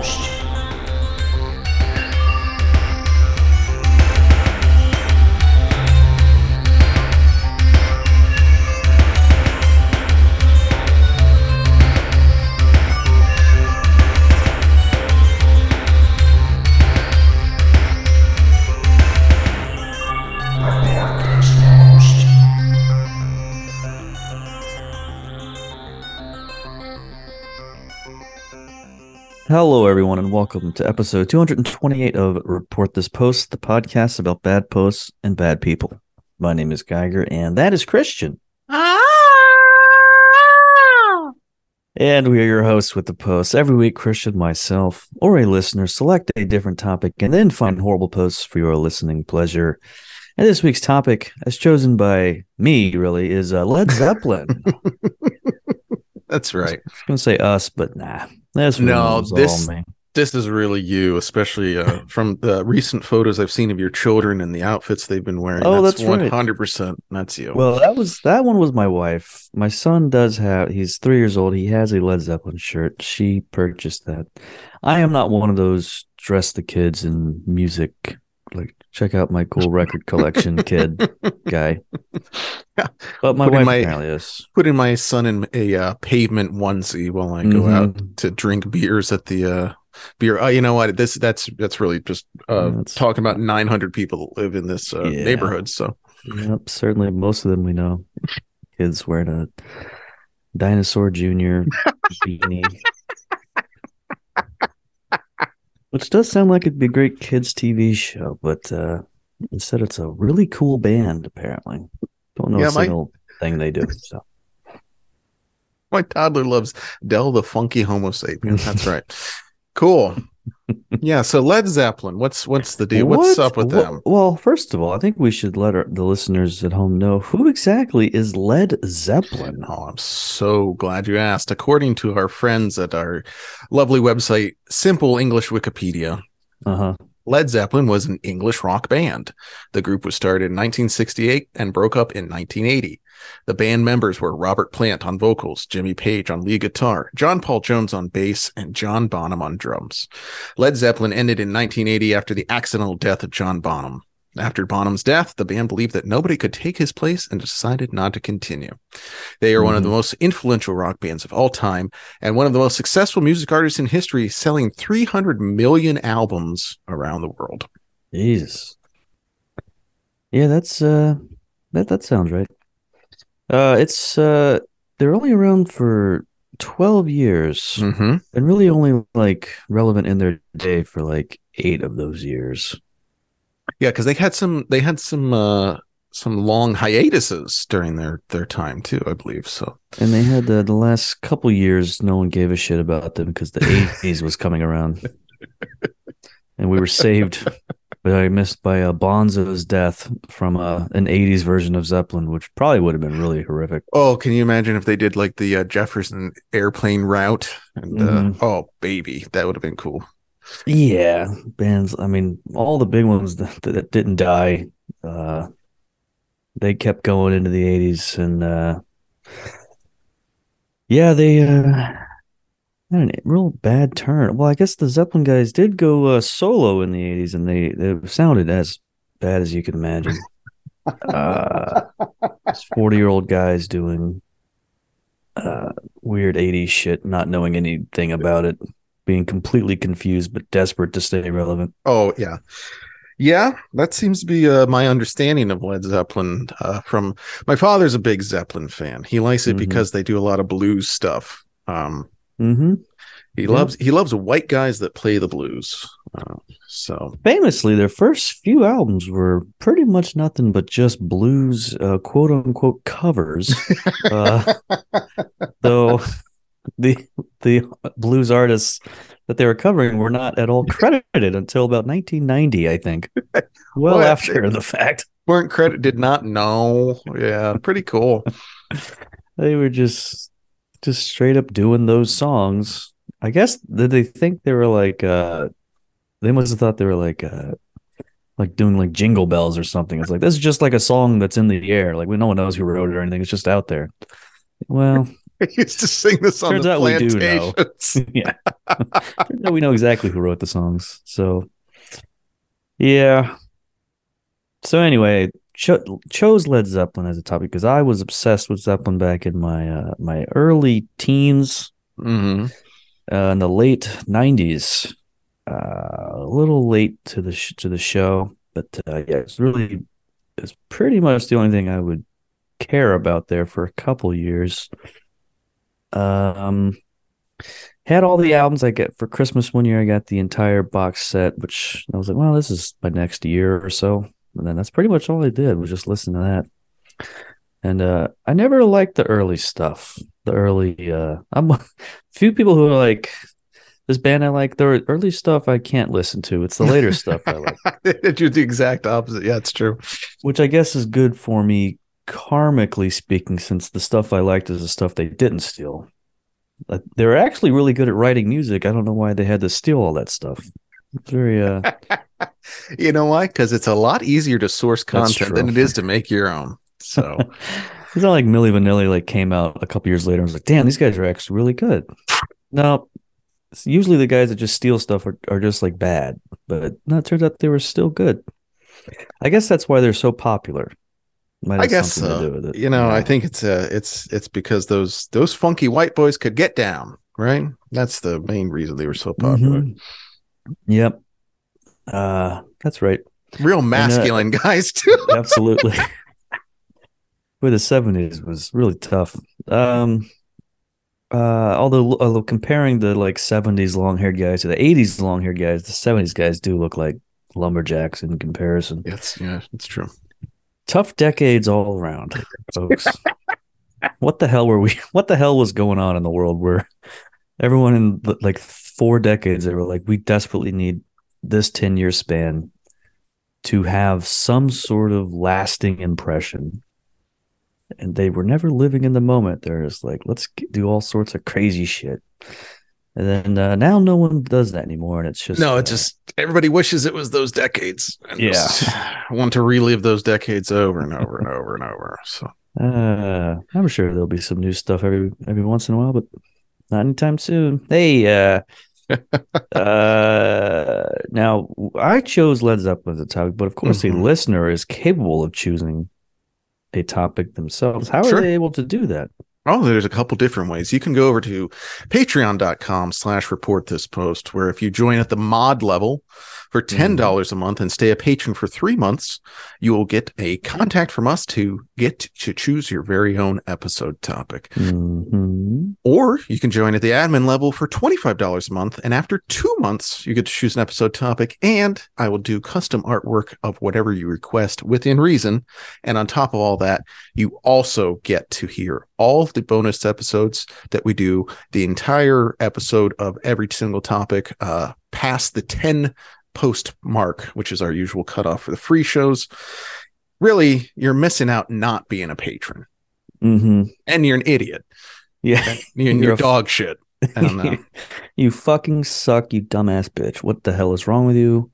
most. Hello, everyone, and welcome to episode 228 of Report This Post, the podcast about bad posts and bad people. My name is Geiger, and that is Christian. And we are your hosts with the posts. Every week, Christian, myself, or a listener select a different topic and then find horrible posts for your listening pleasure. And this week's topic, as chosen by me, really, is uh, Led Zeppelin. That's right. I was going to say us, but nah. That's No, this- all. This is really you, especially uh, from the recent photos I've seen of your children and the outfits they've been wearing. Oh, that's one hundred percent. That's you. Well, that was that one was my wife. My son does have he's three years old. He has a Led Zeppelin shirt. She purchased that. I am not one of those dress the kids in music, like check out my cool record collection kid guy. yeah. But my Put wife my- apparently is. putting my son in a uh, pavement onesie while I go Mhm. out to drink beers at the uh, beer. Oh, you know what? This that's that's really just uh, That's- talking about nine hundred people that live in this uh, Yeah. neighborhood. So Yep, certainly most of them we know. Kids wearing a dinosaur junior beanie. Which does sound like it'd be a great kids TV show, but uh instead it's a really cool band, apparently. Don't know Yeah, a my- single thing they do. So my toddler loves Del the Funky Homosapien. That's right. Cool. Yeah. So Led Zeppelin. What's what's the deal? What's What- up with them? Well, first of all, I think we should let our, the listeners at home know who exactly is Led Zeppelin. Oh, I'm so glad you asked. According to our friends at our lovely website, Simple English Wikipedia, Uh-huh. Led Zeppelin was an English rock band. The group was started in 1968 and broke up in 1980. The band members were Robert Plant on vocals, Jimmy Page on lead guitar, John Paul Jones on bass, and John Bonham on drums. Led Zeppelin ended in 1980 after the accidental death of John Bonham. After Bonham's death, the band believed that nobody could take his place and decided not to continue. They are one of the most influential rock bands of all time and one of the most successful music artists in history, selling 300 million albums around the world. Jesus. Yeah, that's uh that that sounds right. Uh it's uh they're only around for 12 years Mm-hmm. and really only like relevant in their day for like 8 of those years. Yeah, because they had some they had some uh some long hiatuses during their their time too, I believe. So And they had the, the last couple years no one gave a shit about them because the 80s was coming around. And we were saved But I missed by uh, Bonzo's death from uh, an 80s version of Zeppelin, which probably would have been really horrific. Oh, can you imagine if they did like the uh, Jefferson airplane route? And uh, oh, baby, that would have been cool. Yeah, bands. I mean, all the big ones that, that didn't die, uh, they kept going into the '80s, and uh, yeah, they uh, had a real bad turn. Well, I guess the Zeppelin guys did go uh, solo in the '80s, and they they sounded as bad as you can imagine. uh, forty-year-old guys doing uh, weird '80s shit, not knowing anything about it being completely confused but desperate to stay relevant. Oh yeah, yeah. That seems to be uh, my understanding of Led Zeppelin. Uh, from my father's a big Zeppelin fan. He likes it Mhm. because they do a lot of blues stuff. Um, Mm-hmm. he Yeah. loves he loves white guys that play the blues. Uh, so Famously, their first few albums were pretty much nothing but just blues, uh, quote unquote covers. uh, though the the blues artists that they were covering were not at all credited until about 1990, I think. Well, Well, after the fact, weren't credit did not know. Yeah, pretty cool. they were just just straight up doing those songs. I guess did they think they were like uh they must have thought they were like uh like doing like jingle bells or something. It's like this is just like a song that's in the air. Like we no one knows who wrote it or anything. It's just out there. Well, I used to sing this on Turns the out we do know. yeah. Turns out we know exactly who wrote the songs. So, yeah. So anyway, cho- chose Led Zeppelin as a topic because I was obsessed with Zeppelin back in my uh, my early teens, hmm uh, in the late '90s. Uh, a little late to the sh- to the show, but uh, yeah, it's really it's pretty much the only thing I would care about there for a couple years. Um, had all the albums I get for Christmas one year. I got the entire box set, which I was like, well, this is my next year or so. And then that's pretty much all I did was just listen to that. And uh, I never liked the early stuff. The early, uh, I'm a few people who are like, this band I like, the early stuff I can't listen to. It's the later stuff I like, You're the exact opposite. Yeah, it's true. which I guess is good for me karmically speaking, since the stuff I liked is the stuff they didn't steal. They're actually really good at writing music. I don't know why they had to steal all that stuff. It's very uh You know why? Because it's a lot easier to source content than it is to make your own. So it's not like Milli Vanilli like came out a couple years later and was like, damn, these guys are actually really good. No. It's usually the guys that just steal stuff are, are just like bad. But no, it turns out they were still good. I guess that's why they're so popular. Might I guess something so. to do with it. You know, I think it's uh it's it's because those those funky white boys could get down, right? That's the main reason they were so popular. Mhm. Yep. Uh that's right. Real masculine guys too. Absolutely. Where the seventies was really tough. Um uh although although comparing the like seventies long haired guys to the eighties long haired guys, the seventies guys do look like lumberjacks in comparison. Yes, yeah, it's true. Tough decades all around, folks. what the hell were we what the hell was going on in the world where everyone in the, like four decades they were like, we desperately need this 10 year span to have some sort of lasting impression. And they were never living in the moment. They're just like, let's do all sorts of crazy shit. And then uh, now no one does that anymore. And it's just, No, uh, it just everybody wishes it was those decades. and Yeah. want to relive those decades over and over and over and over. So Uh, I'm sure there'll be some new stuff every every once in a while, but not anytime soon. Hey, uh, uh, now I chose Led Zeppelin as a topic, but of course, Mhm. a listener is capable of choosing a topic themselves. How Sure. are they able to do that? Oh, there's a couple different ways. You can go over to patreon.com slash report this post, where if you join at the mod level for $10 a month and stay a patron for three months, you will get a contact from us to get to choose your very own episode topic. Mhm. Or you can join at the admin level for $25 a month. And after two months, you get to choose an episode topic. And I will do custom artwork of whatever you request within reason. And on top of all that, you also get to hear all of the bonus episodes that we do, the entire episode of every single topic, uh, past the 10 post mark, which is our usual cutoff for the free shows. Really, you're missing out not being a patron. Mhm. And you're an idiot. Yeah. You're, a- dog shit. I don't know. you fucking suck, you dumbass bitch. What the hell is wrong with you?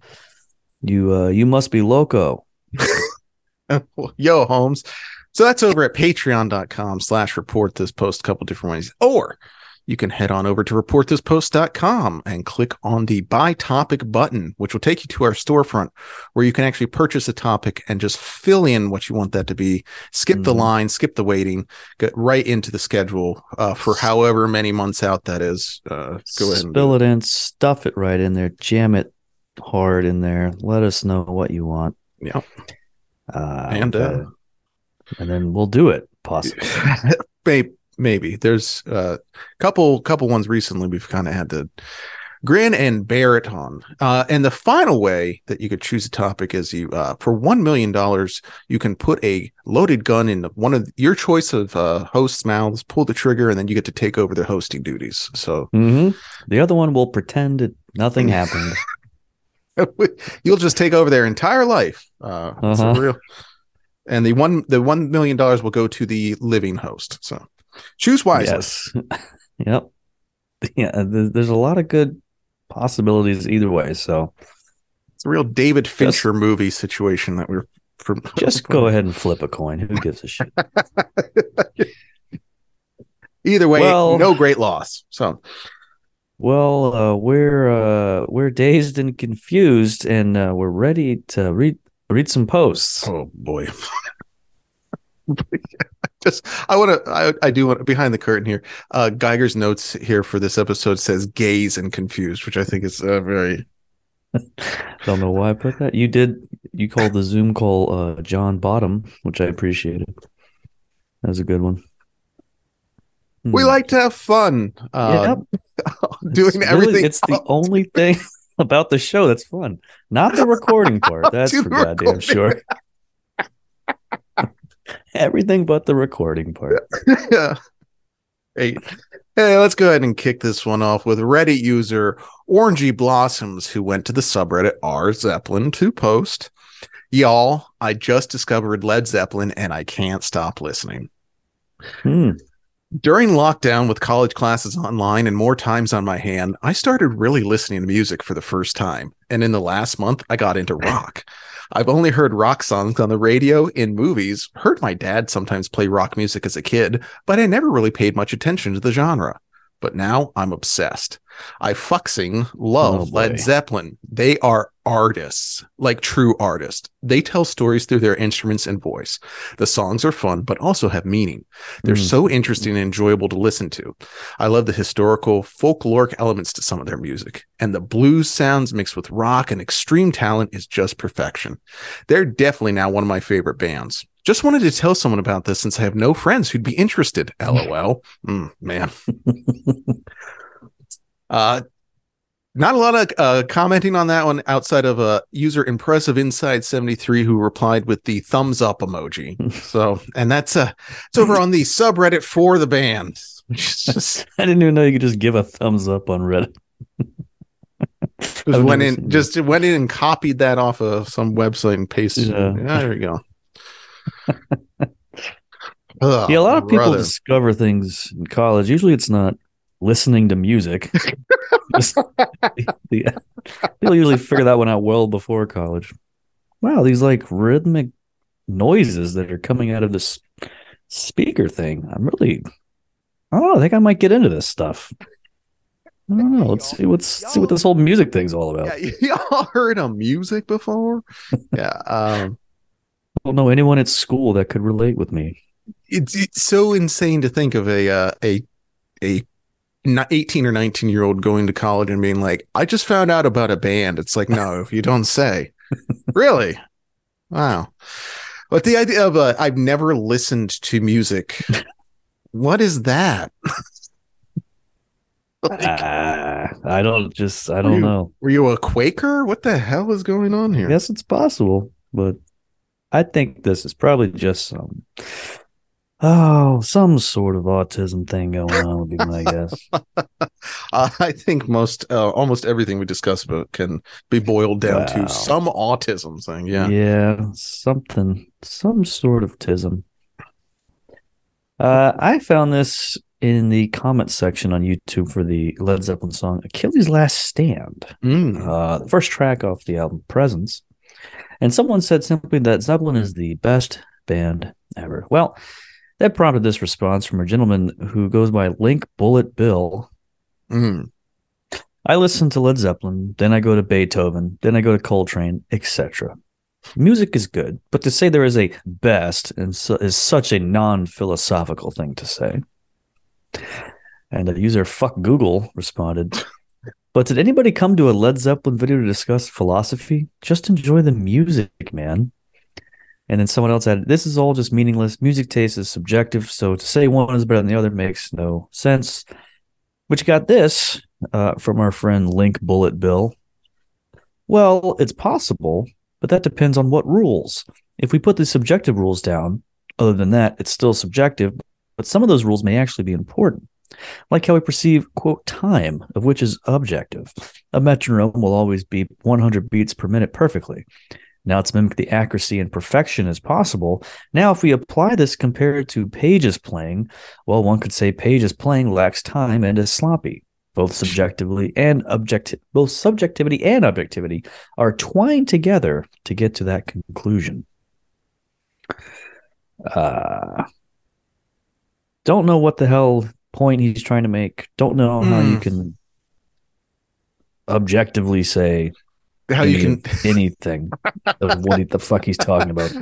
You uh you must be loco. Yo, Holmes. So that's over at patreon.com slash report this post, a couple different ways. Or you can head on over to reportthispost.com and click on the buy topic button, which will take you to our storefront where you can actually purchase a topic and just fill in what you want that to be. Skip the Mhm. line, skip the waiting, get right into the schedule uh, for however many months out that is. Uh, go ahead and Spill it in, stuff it right in there, jam it hard in there. Let us know what you want. Yeah. Uh, And, uh, and then we'll do it, possibly. maybe, maybe. There's a couple couple ones recently we've kind of had to grin and bear it on. Uh and the final way that you could choose a topic is you uh for one million dollars you can put a loaded gun in one of your choice of uh hosts mouths pull the trigger and then you get to take over their hosting duties. So hmm The other one will pretend it, nothing happened. you'll just take over their entire life. Uh Uh-huh. real and the one the one million dollars will go to the living host so choose wisely yes. yep. Yeah. There's, a lot of good possibilities either way. So It's a real David Fincher movie situation that we're from. just go ahead and flip a coin. Who gives a shit? Either way, Well- no great loss. So Well, uh, we're uh, we're dazed and confused, and uh, we're ready to read read some posts. Oh boy. Just I want to I, I do want behind the curtain here. Uh Geiger's notes here for this episode says gaze and confused, which I think is uh, very Don't know why I put that. You did. You called the Zoom call uh, John Bottom, which I appreciated. That was a good one. we Hmm. like to have fun. Uh Yep. doing It's really- everything it's the only thing about the show that's fun, not the recording part. That's for goddamn sure. Everything but the recording part. yeah. Hey, hey, let's go ahead and kick this one off with Reddit user Orangey Blossoms, who went to the subreddit R Zeppelin to post. Y'all, I just discovered Led Zeppelin and I can't stop listening. Hmm. During lockdown with college classes online and more times on my hand, I started really listening to music for the first time. And in the last month, I got into rock. I've only heard rock songs on the radio, in movies, heard my dad sometimes play rock music as a kid, but I never really paid much attention to the genre. But now I'm obsessed. I fucking love Oh. Led Zeppelin. They are artists, like true artists. They tell stories through their instruments and voice. The songs are fun, but also have meaning. They're Hmm. so interesting and enjoyable to listen to. I love the historical, folkloric elements to some of their music, and the blues sounds mixed with rock and extreme talent is just perfection. They're definitely now one of my favorite bands. Just wanted to tell someone about this since I have no friends who'd be interested. LOL. Mm, man. Uh, not a lot of uh, commenting on that one outside of a user impressive inside 73 who replied with the thumbs up emoji. So, and that's uh it's over on the subreddit for the band. Which is just I didn't even know you could just give a thumbs up on Reddit. just went in just went in and copied that off of some website and pasted Yeah. it. Yeah, there we go. Oh, yeah, a lot of people brother. discover things in college. Usually, it's not listening to music. Just- the- people usually figure that one out well before college. Wow, these like rhythmic noises that are coming out of this speaker thing. I'm really, I don't know. I think I might get into this stuff. I don't know. Let's see what's see what this whole music thing's all about. Yeah, y'all heard of music before? yeah. Um don't know anyone at school that could relate with me. it's, it's so insane to think of a uh, a a 18 or 19 year old going to college and being like i just found out about a band. It's like no if you don't say. Really? Wow. But the idea of uh, i've never listened to music what is that? Like, Ah, I don't just I don't know. were you a quaker? What the hell is going on here? Yes, it's possible, but I think this is probably just some oh, some sort of autism thing going on would be my guess. Uh, I think most, uh, almost everything we discuss about can be boiled down Wow. to some autism thing. Yeah. Yeah, something, some sort of tism. Uh, I found this in the comment section on YouTube for the Led Zeppelin song Achilles' Last Stand. Mm. uh, the first track off the album Presence. And someone said simply that Zeppelin is the best band ever. Well, that prompted this response from a gentleman who goes by Link Bullet Bill. Mm. I listen to Led Zeppelin, then I go to Beethoven, then I go to Coltrane, etc. Music is good, but to say there is a best so, is such a non-philosophical thing to say. And a user fuck Google responded, but did anybody come to a Led Zeppelin video to discuss philosophy? Just enjoy the music, man. And then someone else added, This is all just meaningless. Music taste is subjective, so to say one is better than the other makes no sense. Which got this uh, from our friend Link Bullet Bill. Well, it's possible, but that depends on what rules. If we put the subjective rules down, other than that, it's still subjective, but some of those rules may actually be important like how we perceive quote time of which is objective. A metronome will always be 100 beats per minute perfectly. Now to mimic the accuracy and perfection as possible. Now if we apply this compared to Page's playing well one could say Page's playing lacks time and is sloppy. Both subjectively and objective both subjectivity and objectivity are twined together to get to that conclusion. Uh don't know what the hell point he's trying to make. Don't know how you Mm. can objectively say How you can anything of what he, the fuck he's talking about.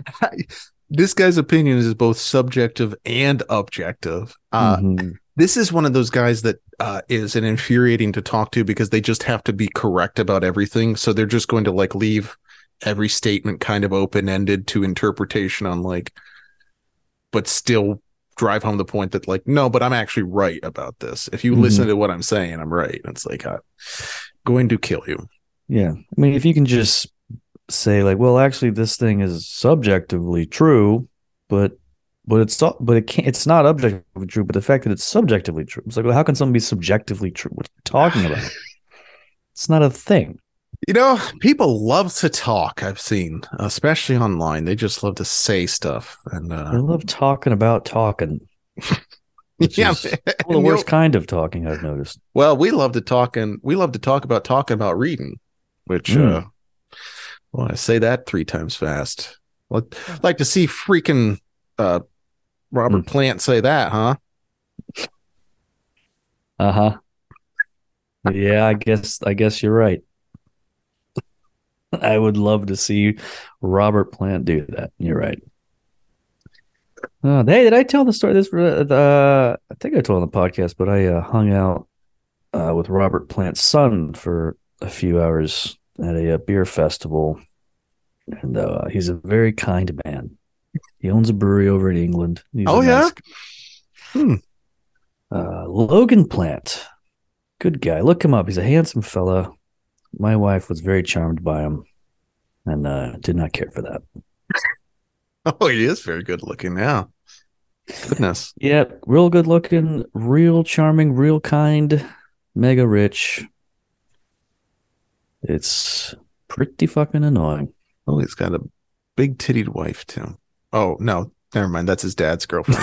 this guy's opinion is both subjective and objective. Uh, Mhm. this is one of those guys that uh, is an infuriating to talk to because they just have to be correct about everything. So they're just going to like leave every statement kind of open ended to interpretation on like, but still drive home the point that like, no, but I'm actually right about this. If you Mhm. listen to what I'm saying, I'm right. It's like, uh, going to kill you. Yeah. I mean, if you can just say like, well, actually, this thing is subjectively true, but but it's but it can't. It's not objectively true. But the fact that it's subjectively true, it's like, well, how can something be subjectively true? What are you talking about? it's not a thing. You know, people love to talk. I've seen, especially online. They just love to say stuff, and I uh, love talking about talking. yeah, the worst kind of talking I've noticed. Well, we love to talk, and we love to talk about talking about reading, which, Mm. uh, well, I say that three times fast. Like, like to see freaking uh, Robert Mm. Plant say that, huh? Uh huh. Yeah, I guess I guess you're right. I would love to see Robert Plant do that. You're right. Uh, hey, did I tell the story? This uh, I think I told on the podcast, but I uh, hung out uh, with Robert Plant's son for a few hours at a, uh beer festival, and uh, he's a very kind man. He owns a brewery over in England. He's Oh, yeah? Hmm. Uh, Logan Plant, good guy. Look him up. He's a handsome fella. My wife was very charmed by him, and uh, did not care for that. Oh, he is very good looking now. Goodness. Yeah, real good looking, real charming, real kind, mega rich. It's pretty fucking annoying. Oh, he's got a big tittied wife too. Oh no, never mind. That's his dad's girlfriend.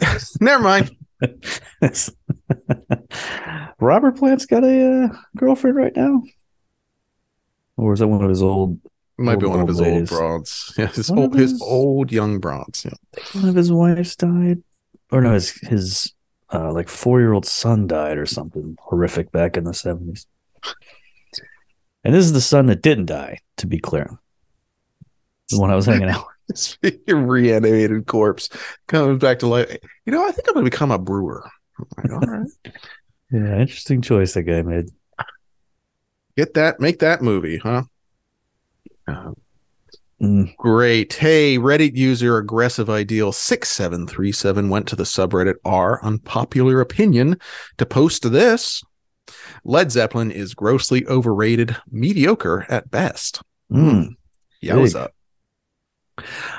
never mind. Robert Plant's got a uh, girlfriend right now, or is that one of his old? Might be Old- one of his old broads. Yeah, his One old, his his- old young broads. Yeah. One of his wives died, or no, his his uh, like four year old son died or something horrific back in the seventies. And this is the son that didn't die. To be clear, the one I was hanging out. This reanimated corpse comes back to life. You know, I think I'm going to become a brewer. Like, all right, Yeah, interesting choice that guy made. get that, make that movie, huh? Uh, Mm, Great. Hey, Reddit user aggressive ideal 6737 went to the subreddit r unpopular opinion to post this. Led Zeppelin is grossly overrated, mediocre at best. mm. Yowza.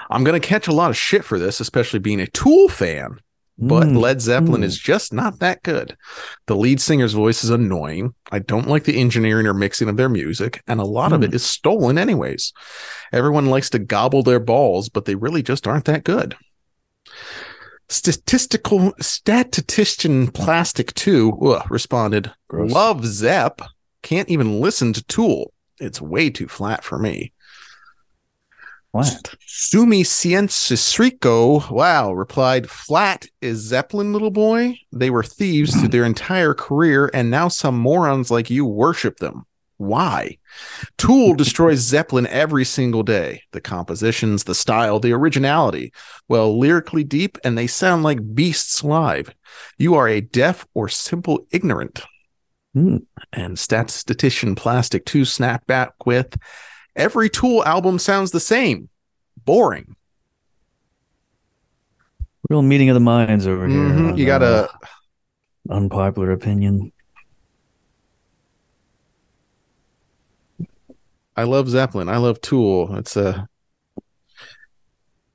I'm going to catch a lot of shit for this, especially being a Tool fan, but Mm. Led Zeppelin mm. is just not that good. The lead singer's voice is annoying. I don't like the engineering or mixing of their music, and a lot of Hmm. it is stolen, anyways. Everyone likes to gobble their balls, but they really just aren't that good. Statistical statistician Plastic 2 ugh, responded, Gross. Love Zepp. Can't even listen to Tool. It's way too flat for me. Flat. Sumi Ciencisrico, wow, replied, Flat is Zeppelin, little boy. They were thieves through their entire career, and now some morons like you worship them. Why? Tool destroys Zeppelin every single day. The compositions, the style, the originality. Well, lyrically deep, and they sound like beasts live. You are a deaf or simple ignorant. Hmm. And statistician Plastic 2 snapped back with, Every Tool album sounds the same. Boring. Real meeting of the minds over here. Mhm, on, You got uh, a unpopular opinion. I love Zeppelin. I love Tool. It's a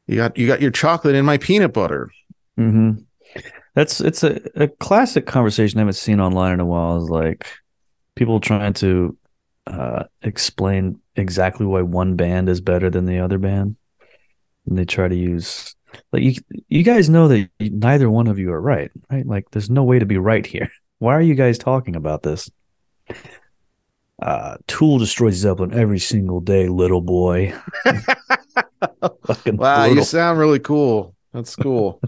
you got you got your chocolate in my peanut butter. Mm-hmm. That's it's a, a classic conversation I haven't seen online in a while. Is like people trying to uh, explain exactly why one band is better than the other band, and they try to use like you. You guys know that neither one of you are right, right? Like there's no way to be right here. Why are you guys talking about this? Uh, Tool destroys Zeppelin every single day, little boy. Wow, you sound really cool. That's cool.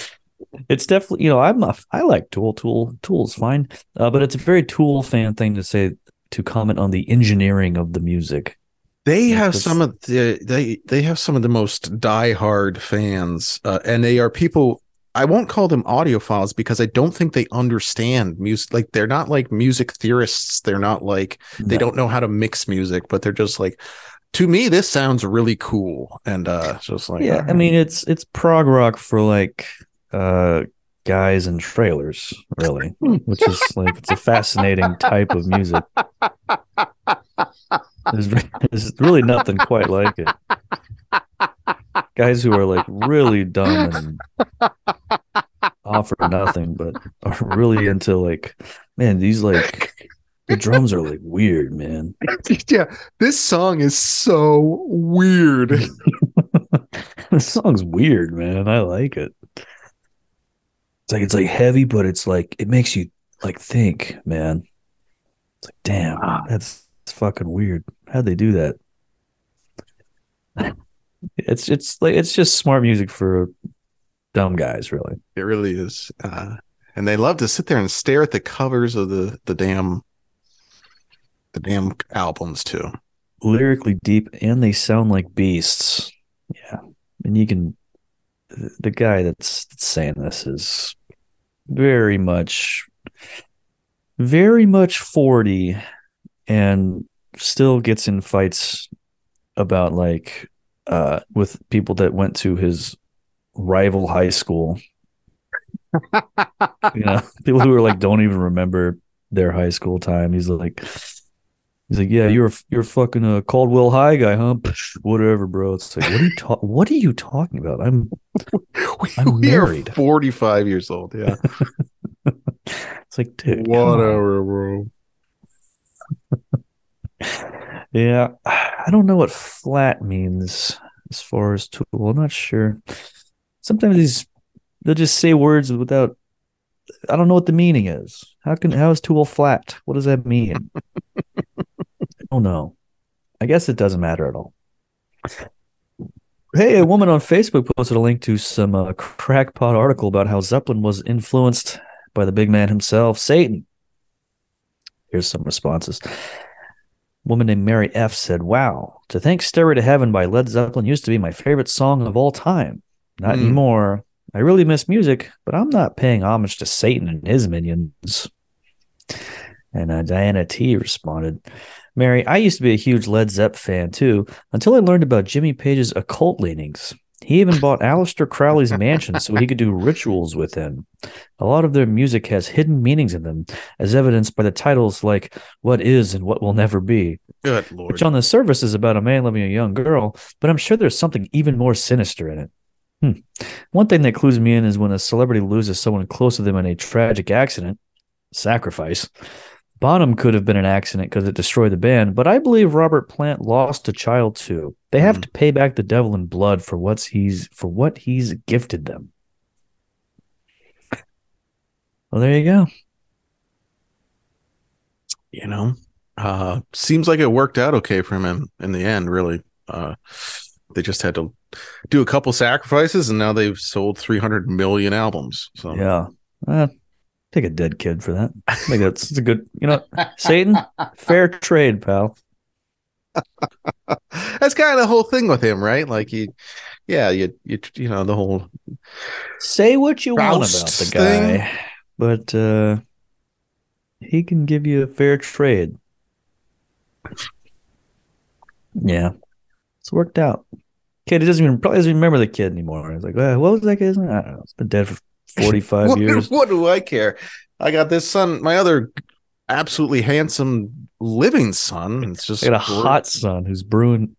it's definitely you know I'm a, I like Tool. Tool Tool's fine, uh, but it's a very Tool fan thing to say to comment on the engineering of the music. They Yeah, have that's- some of the they they have some of the most diehard fans, uh, and they are people. I won't call them audiophiles because I don't think they understand music. Like they're not like music theorists. They're not like they No. don't know how to mix music, but they're just like, to me, this sounds really cool. And uh, just like, yeah, I mean it's it's prog rock for like uh guys in trailers, really, which is like it's a fascinating type of music. There's, there's really nothing quite like it. Guys who are like really dumb and offer nothing, but are really into like, man, these like the drums are like weird, man. yeah, this song is so weird. this song's weird, man. I like it. It's like it's like heavy, but it's like it makes you like think, man. It's like, damn, that's, that's fucking weird. How'd they do that? It's it's like it's just smart music for dumb guys, really. It really is. Uh, and they love to sit there and stare at the covers of the the damn the damn albums too. Lyrically deep, and they sound like beasts. Yeah, and you can. The guy that's that's saying this is very much, very much forty, and still gets in fights about like uh with people that went to his rival high school. you know, people who are like don't even remember their high school time. He's like, he's like, yeah, you're a, you're a fucking uh, Caldwell High guy, huh? Whatever, bro. It's like, what are you ta- What are you talking about? I'm. I'm married. 45 years old. Yeah. It's like, dude. Whatever, bro. Yeah, I don't know what flat means as far as tool. I'm not sure. Sometimes these they'll just say words without. I don't know what the meaning is. How can how is tool flat? What does that mean? Don't know. I guess it doesn't matter at all. Hey, a woman on Facebook posted a link to some uh, crackpot article about how Zeppelin was influenced by the big man himself, Satan. Here's some responses. Woman named Mary F said, Wow, to thank Stairway to Heaven by Led Zeppelin used to be my favorite song of all time. Not Hmm. anymore. I really miss music, but I'm not paying homage to Satan and his minions. And uh, Diana T responded, Mary, I used to be a huge Led Zepp fan too, until I learned about Jimmy Page's occult leanings. He even bought Aleister Crowley's mansion so he could do rituals within. A lot of their music has hidden meanings in them, as evidenced by the titles like What Is and What Will Never Be, Good lord. which on the surface is about a man loving a young girl, but I'm sure there's something even more sinister in it. Hmm. One thing that clues me in is when a celebrity loses someone close to them in a tragic accident, sacrifice. Bonham could have been an accident because it destroyed the band, but I believe Robert Plant lost a child too. They have Mhm. to pay back the devil in blood for what's he's for what he's gifted them. Well, there you go. you know, uh, seems like it worked out okay for him in the end, really. Uh, they just had to do a couple sacrifices and now they've sold 300 million albums. So Yeah. Uh, take a dead kid for that. I think that's, a good, you know, Satan, fair trade, pal. that's kind of the whole thing with him, right? Like he, yeah, you, you, you know, the whole Say what you want about the guy, thing. but uh, he can give you a fair trade. Yeah, it's worked out. Kid, he doesn't even probably doesn't even remember the kid anymore. He's like, "Uh, what was that kid's name? I don't know. It's been dead for forty five what, years. what do I care? I got this son, my other absolutely handsome living son. It's just I got a hot son who's brewing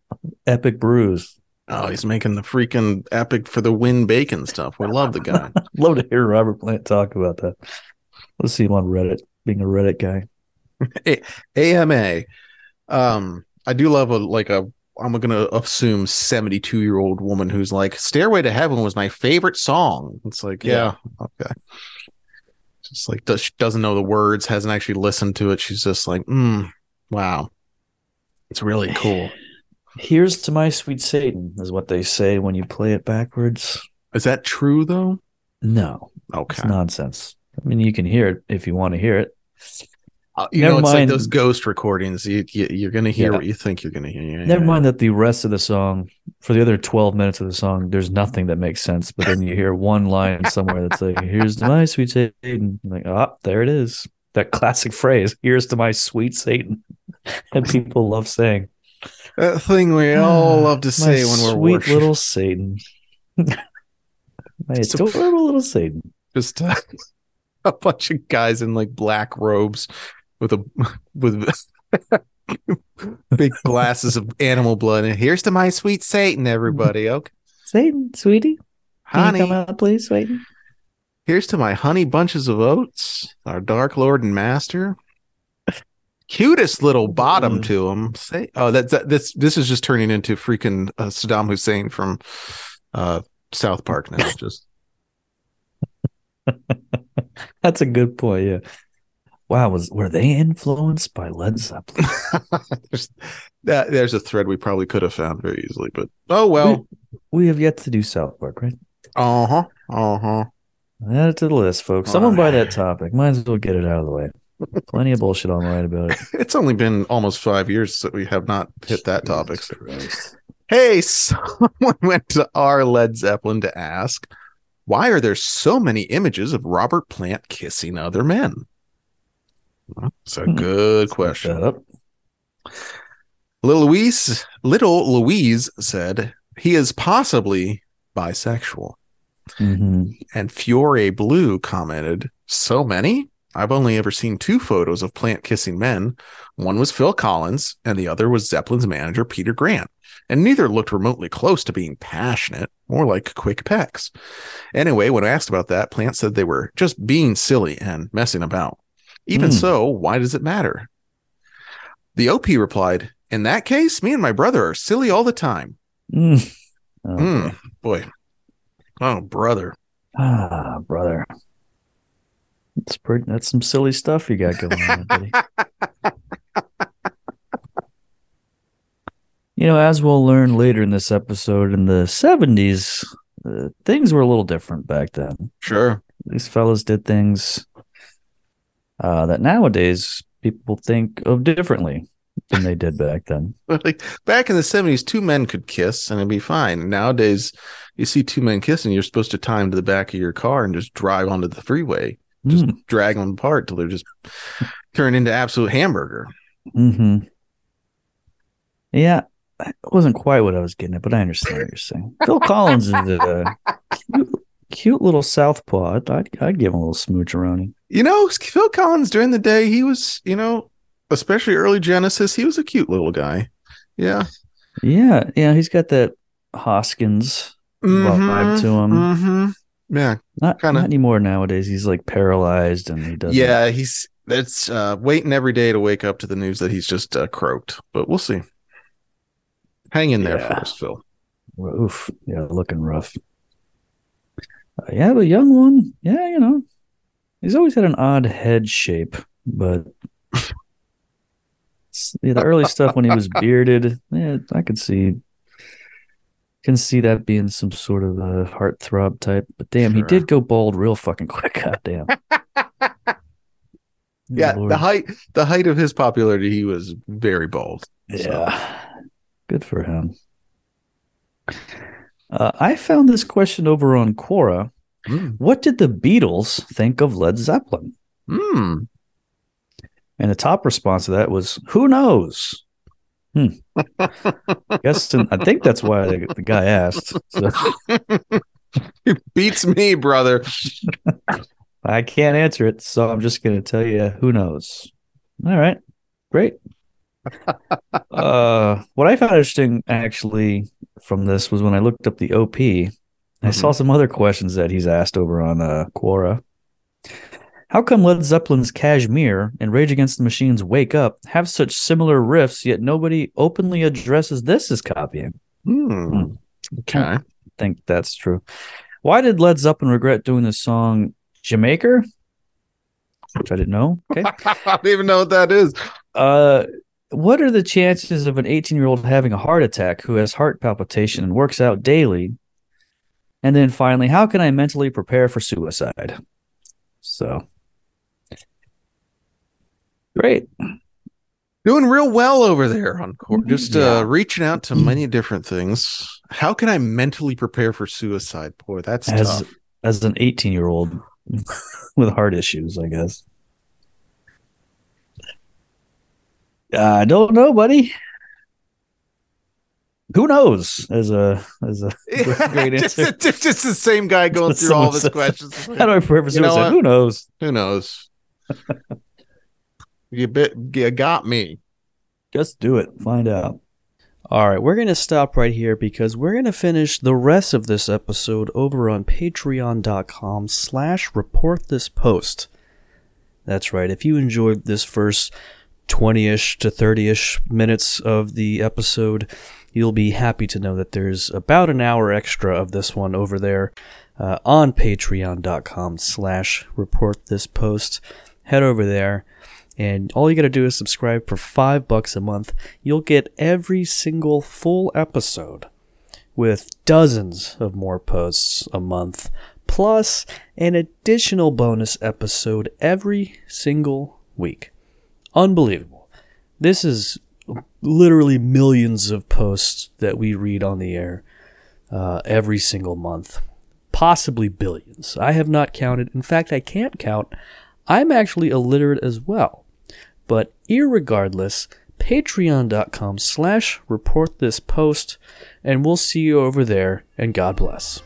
epic brews. Oh, he's making the freaking epic for the win bacon stuff. We love the guy. Love to hear Robert Plant talk about that. Let's see him on Reddit, being a Reddit guy. AMA. Um, I do love a like a I'm gonna assume 72 year old woman who's like, Stairway to Heaven was my favorite song. It's like, yeah, okay. Just like does, she doesn't know the words, hasn't actually listened to it. She's just like, mm, wow. It's really cool. Here's to my sweet Satan, is what they say when you play it backwards. Is that true though? No, Okay. It's nonsense. I mean, you can hear it if you want to hear it. Uh, you Never know, it's like mind. those ghost recordings. You, you you're gonna hear Yeah. what you think you're gonna hear. Never mind that the rest of the song, for the other 12 minutes of the song, there's nothing that makes sense. But then you hear one line somewhere that's like, here's to my sweet Satan. Like, ah, there it is. That classic phrase, here's to my sweet Satan. And people love saying, That thing we all love to say when we're sweet worshiping. little Satan. my a- adorable little Satan. just uh, a bunch of guys in like black robes with a with big glasses of animal blood and here's to my sweet satan everybody okay Satan, sweetie, can you come out, please, Satan? here's to my honey bunches of oats our dark lord and master cutest little bottom Mm. to him say oh that's that, this this is just turning into freaking uh, saddam hussein from uh south park now just That's a good point. Yeah. Wow, was were they influenced by Led Zeppelin? there's that there's a thread we probably could have found very easily but oh well We have yet to do South Park, right? uh-huh uh-huh Add it to the list, folks. Someone buy that topic. Might as well get it out of the way. Plenty of bullshit online about it. It's only been almost five years that we have not hit that topic. Hey, someone went to our Led Zeppelin to ask, why are there so many images of Robert Plant kissing other men? That's a Hmm. good question. up. Little Louise, little Louise said he is possibly bisexual. Mhm. And Fiore Blue commented, So many? I've only ever seen two photos of plant kissing men. One was Phil Collins, and the other was Zeppelin's manager, Peter Grant. And neither looked remotely close to being passionate, more like quick pecks. Anyway, when asked about that, Plant said they were just being silly and messing about. Even Hmm. so, why does it matter? The OP replied, In that case, me and my brother are silly all the time. Mm. Hmm, Okay. boy. Oh, brother. Ah, brother. That's pretty. That's some silly stuff you got going on, buddy. You know, as we'll learn later in this episode, in the '70s, uh, things were a little different back then. Sure. These fellas did things uh, that nowadays people think of differently than they did back then. like back in the 70s two men could kiss and it'd be fine nowadays you see two men kissing you're supposed to tie them to the back of your car and just drive onto the freeway just Mm. drag them apart till they're just turned into absolute hamburger hmm Yeah, it wasn't quite what I was getting at, but I understand what you're saying. Phil Collins is a cute, cute little southpaw. I'd, I'd, I'd give him a little smooch around. you know phil collins during the day he was you know especially early genesis he was a cute little guy yeah Yeah, yeah, he's got that Hoskins vibe to him. Mhm. yeah Not, kinda. not anymore nowadays. He's like paralyzed and he doesn't. yeah he's that's uh waiting every day to wake up to the news that he's just uh, croaked but we'll see hang in there Yeah. for us phil Oof. Yeah, looking rough. Uh, yeah, the young one. Yeah, you know, he's always had an odd head shape, but yeah, the early stuff when he was bearded, yeah, I could see can see that being some sort of a heartthrob type. But damn, he did go bald real fucking quick. God damn. Yeah, Lord. the height the height of his popularity, he was very bold. So, Yeah. Good for him. Uh, I found this question over on Quora. mm, What did the Beatles think of Led Zeppelin? mm. And the top response to that was, "Who knows?" Hmm. I guess I think that's why the, the guy asked. So It beats me, brother. I can't answer it, so I'm just going to tell you, "Who knows?" All right, great. uh, what I found interesting, actually, from this was when I looked up the OP. I saw some other questions that he's asked over on uh, Quora. How come Led Zeppelin's Kashmir and Rage Against the Machine's Wake Up have such similar riffs, yet nobody openly addresses this as copying? Hmm. Okay. I think that's true. Why did Led Zeppelin regret doing the song Jamaica? Which I didn't know. Okay. I don't even know what that is. Uh, what are the chances of an 18 year old having a heart attack who has heart palpitation and works out daily And then finally, how can I mentally prepare for suicide? So great. Doing real well over there on Quora. Just Yeah. uh, reaching out to many different things. How can I mentally prepare for suicide? Boy, that's As tough. as an 18 year old with heart issues, I guess. Uh, I don't know, buddy. Who knows? As a as a great just, answer. just, just the same guy going through all of his Someone questions. How do I prepare for You know? Who knows? Who knows? you bit you got me. Just do it. Find out. All right, we're going to stop right here because we're going to finish the rest of this episode over on patreon.com slash report this post. That's right. If you enjoyed this first 20-ish to 30-ish minutes of the episode, you'll be happy to know that there's about an hour extra of this one over there uh, on patreon.com slash report this post. Head over there. And all you got to do is subscribe for five bucks a month. You'll get every single full episode with dozens of more posts a month, plus an additional bonus episode every single week. Unbelievable. This is literally millions of posts that we read on the air uh, every single month, possibly billions. I have not counted. In fact, I can't count. I'm actually illiterate as well. But irregardless, patreon.com slash report this post, and we'll see you over there, and God bless.